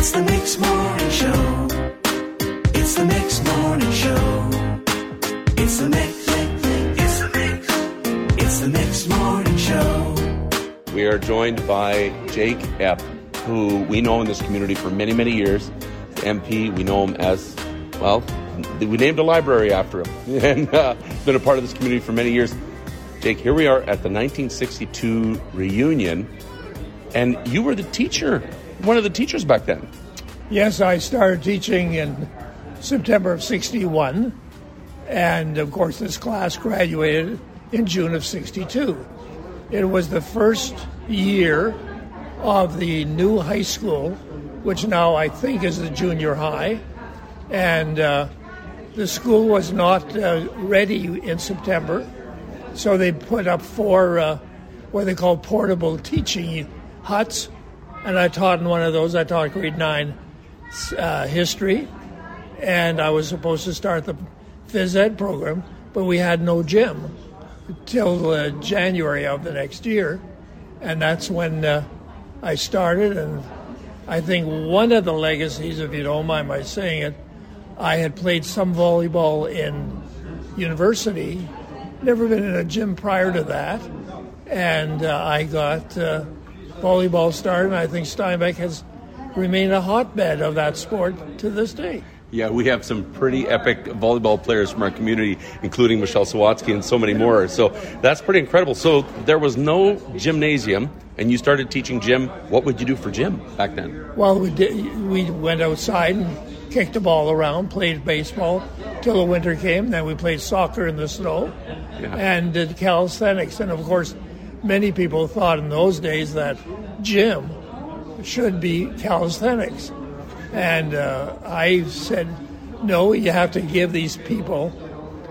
It's the Mix Morning Show. It's the Mix Morning Show. It's the Mix. It's the Mix. It's the Mix Morning Show. We are joined by Jake Epp, who we know in this community for many, many years. MP, we know him as, well, we named a library after him and uh, been a part of this community for many years. Jake, here we are at the 1962 reunion, and you were the teacher, one of the teachers back then. Yes, I started teaching in September of 61. And of course, this class graduated in June of 62. It was the first year of the new high school, which now I think is the junior high. And uh, the school was not uh, ready in September. So they put up four uh, what they call portable teaching huts. And I taught in one of those. I taught grade nine uh, history, and I was supposed to start the phys ed program, but we had no gym till uh, January of the next year, and that's when uh, I started. And I think one of the legacies, if you don't mind my saying it, I had played some volleyball in university, never been in a gym prior to that, and uh, I got uh, volleyball started. And I think Steinbach has remained a hotbed of that sport to this day. Yeah, we have some pretty epic volleyball players from our community, including Michelle Sawatzky and so many more. So that's pretty incredible. So there was no gymnasium, and you started teaching gym. What would you do for gym back then? Well, we did. We went outside and kicked the ball around, played baseball till the winter came. Then we played soccer in the snow, Yeah. and did calisthenics. And of course, many people thought in those days that gym should be calisthenics. And uh, I said, no, you have to give these people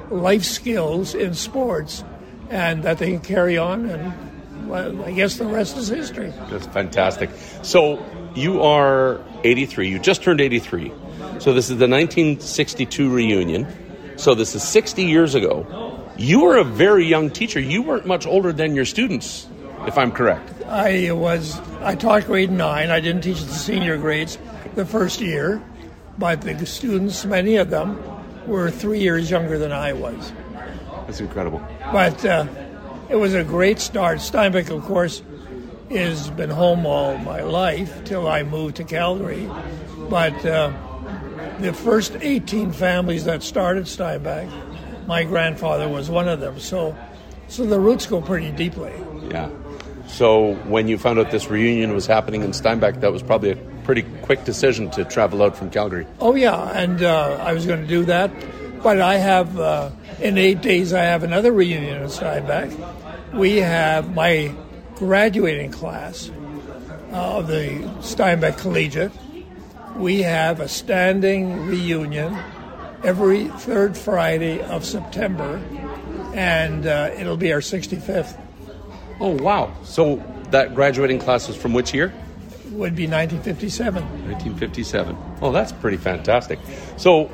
life skills in sports and that they can carry on. And well, I guess the rest is history. That's fantastic. So you are 83. You just turned 83. So this is the 1962 reunion. So this is 60 years ago. You were a very young teacher. You weren't much older than your students, if I'm correct. I was I taught grade nine. I didn't teach the senior grades the first year, but the students, many of them, were three years younger than I was. That's incredible. But uh, it was a great start. Steinbach, of course, has been home all my life till I moved to Calgary. But uh, the first 18 families that started Steinbach, my grandfather was one of them. So, so the roots go pretty deeply. Yeah. So when you found out this reunion was happening in Steinbach, that was probably a pretty quick decision to travel out from Calgary. Oh yeah, and uh, I was going to do that, but I have uh, in eight days I have another reunion in Steinbach. We have my graduating class uh, of the Steinbach Collegiate. We have a standing reunion every third Friday of September, and uh, it'll be our 65th. Oh wow! So that graduating class was from which year? Would be 1957. 1957. Oh, that's pretty fantastic. So,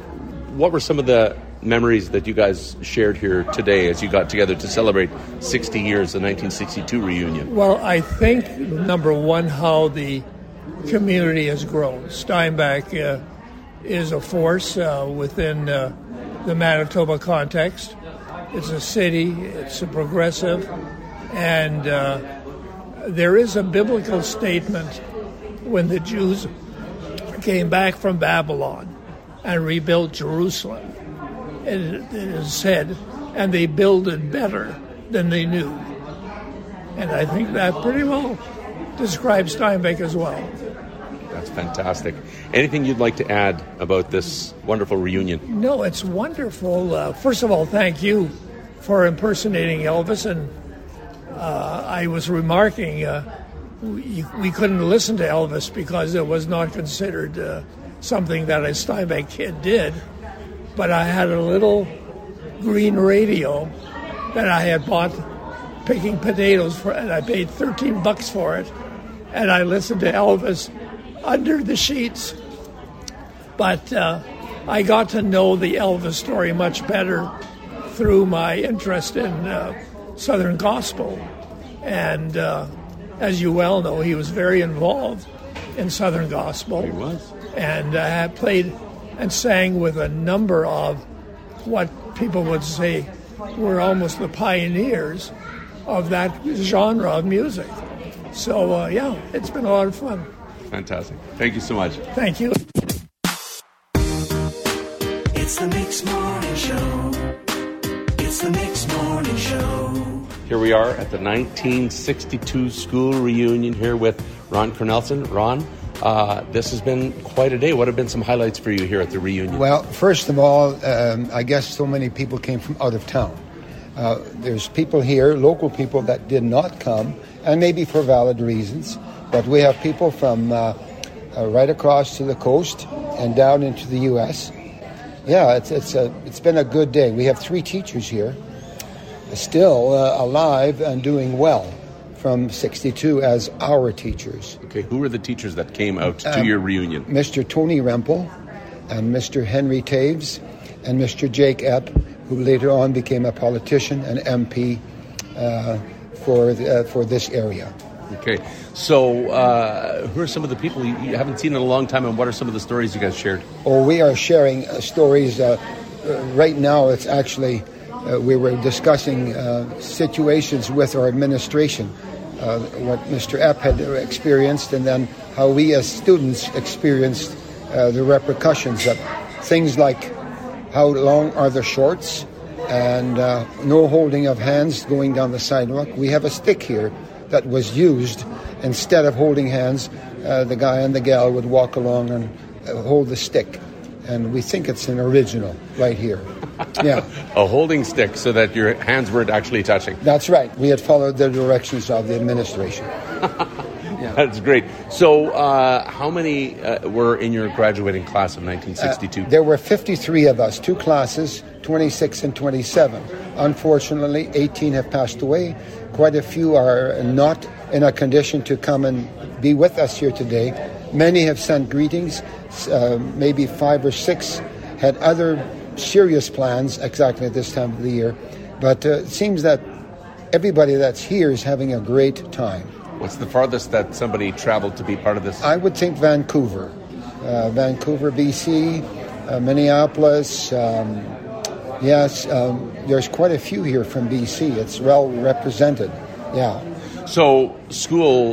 what were some of the memories that you guys shared here today as you got together to celebrate 60 years of the 1962 reunion? Well, I think number one, how the community has grown. Steinbach uh, is a force uh, within uh, the Manitoba context. It's a city, it's a progressive, and uh, there is a biblical statement when the Jews came back from Babylon and rebuilt Jerusalem. It, it is said, and they builded better than they knew. And I think that pretty well describes Steinbach as well. That's fantastic. Anything you'd like to add about this wonderful reunion? No, it's wonderful. Uh, first of all, thank you for impersonating Elvis. And uh, I was remarking uh, we, we couldn't listen to Elvis because it was not considered uh, something that a Steinbach kid did. But I had a little green radio that I had bought picking potatoes for, and I paid 13 bucks for it. And I listened to Elvis under the sheets. But uh, I got to know the Elvis story much better through my interest in uh, Southern gospel. And uh, as you well know, he was very involved in Southern Gospel. He was. And uh, played and sang with a number of what people would say were almost the pioneers of that genre of music. So, uh, yeah, it's been a lot of fun. Fantastic. Thank you so much. Thank you. It's the Mix Morning Show. It's the Mix Morning Show. Here we are at the 1962 school reunion here with Ron Cornelson. Ron, uh, this has been quite a day. What have been some highlights for you here at the reunion? Well, first of all, um, I guess so many people came from out of town. Uh, there's people here, local people that did not come, and maybe for valid reasons. But we have people from uh, uh, right across to the coast and down into the U.S. Yeah, it's it's a it's been a good day. We have three teachers here, still uh, alive and doing well, from '62 as our teachers. Okay, who were the teachers that came out to Um, your reunion? Mr. Tony Rempel and Mr. Henry Taves and Mr. Jake Epp, who later on became a politician and MP uh, for the, uh, for this area. Okay, so uh, who are some of the people you, you haven't seen in a long time, and what are some of the stories you guys shared? Oh, we are sharing uh, stories. Uh, uh, right now, it's actually uh, we were discussing uh, situations with our administration, what Mr. Epp had experienced, and then how we as students experienced the repercussions of things like how long are the shorts and no holding of hands going down the sidewalk. We have a stick here that was used instead of holding hands. Uh, the guy and the gal would walk along and uh, hold the stick, and we think it's an original right here. Yeah, A holding stick so that your hands weren't actually touching. that's right. We had followed the directions of the administration. That's great. So, uh, how many uh, were in your graduating class of 1962? There were 53 of us, two classes, 26 and 27. Unfortunately, 18 have passed away. Quite a few are not in a condition to come and be with us here today. Many have sent greetings. Uh, maybe five or six had other serious plans exactly at this time of the year. But uh, it seems that everybody that's here is having a great time. What's the farthest that somebody traveled to be part of this? I would think Vancouver, uh, Vancouver, BC, uh, Minneapolis. Um, yes, um, there's quite a few here from BC. It's well represented. Yeah. So, school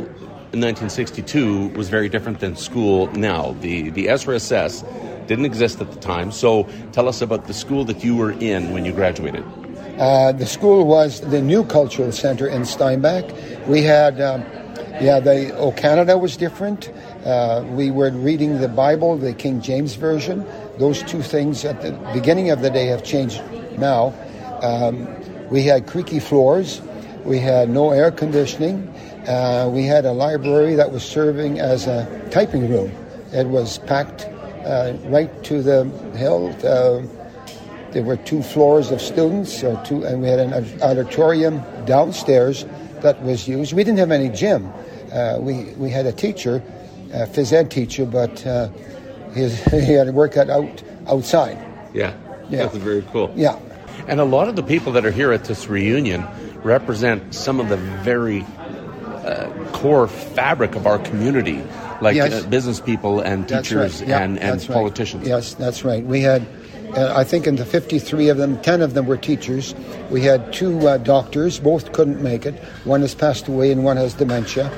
in 1962 was very different than school now. The the SRSS didn't exist at the time. So, tell us about the school that you were in when you graduated. Uh, the school was the new cultural center in Steinbach. We had, um, yeah, the Oh Canada was different. Uh, we were reading the Bible, the King James Version. Those two things at the beginning of the day have changed now. Um, we had creaky floors. We had no air conditioning. Uh, we had a library that was serving as a typing room. It was packed uh, right to the hill. Uh, there were two floors of students, two, and we had an auditorium downstairs that was used. We didn't have any gym. Uh, we we had a teacher, a phys ed teacher, but his, he had to work that out outside. Yeah, Yeah. that's very cool. Yeah, And a lot of the people that are here at this reunion represent some of the very uh, core fabric of our community, like Yes. uh, business people and teachers right. Yeah, and, and that's right. politicians. Yes, that's right. We had, uh, I think, in the 53 of them, 10 of them were teachers. We had two uh, doctors. Both couldn't make it. One has passed away, and one has dementia.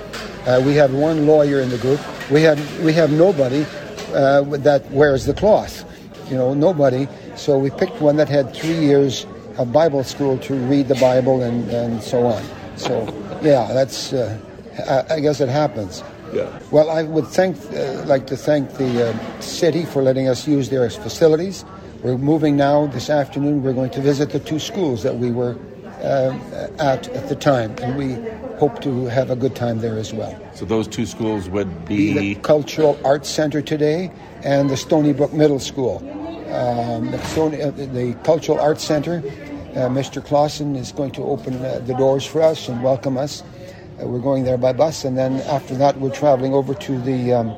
Uh, we had one lawyer in the group. We had we have nobody uh, that wears the cloth. You know, nobody. So we picked one that had three years of Bible school to read the Bible and, and so on. So yeah, that's. Uh, I, I guess it happens. Yeah. Well, I would thank, uh, like to thank the uh, city for letting us use their facilities. We're moving now this afternoon. We're going to visit the two schools that we were uh, at at the time, and we hope to have a good time there as well. So those two schools would be the Cultural Arts Center today and the Stony Brook Middle School. Um, the, Stony, uh, the Cultural Arts Center, uh, Mr. Clausen is going to open uh, the doors for us and welcome us. Uh, we're going there by bus, and then after that, we're traveling over to the um,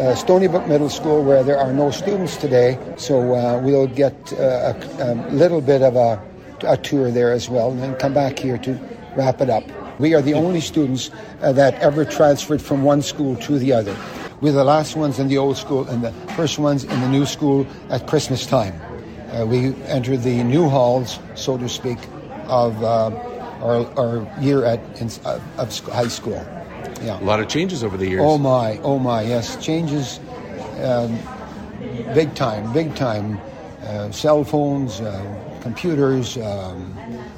uh, Stony Brook Middle School where there are no students today, so uh, we'll get uh, a, a little bit of a, a tour there as well, and then come back here to wrap it up. We are the only students uh, that ever transferred from one school to the other. we're the last ones in the old school and the first ones in the new school at Christmas time. Uh, we enter the new halls, so to speak, of uh, our, our year at in, uh, of high school. Yeah. A lot of changes over the years. Oh my, oh my, yes, changes um, big time, big time. Uh, cell phones, uh, computers, um,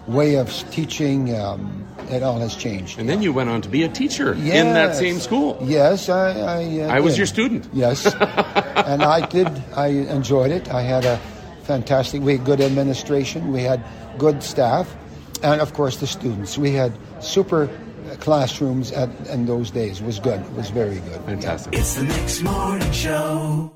way of teaching, um, it all has changed. and then you went on to be a teacher in that same school. Yes, I. I, uh, I was did. your student. Yes, and I did. I enjoyed it. I had a fantastic. We had good administration. We had good staff, and of course the students. We had super classrooms at in those days. It was good. It was very good. Fantastic. It's the Mix Morning Show.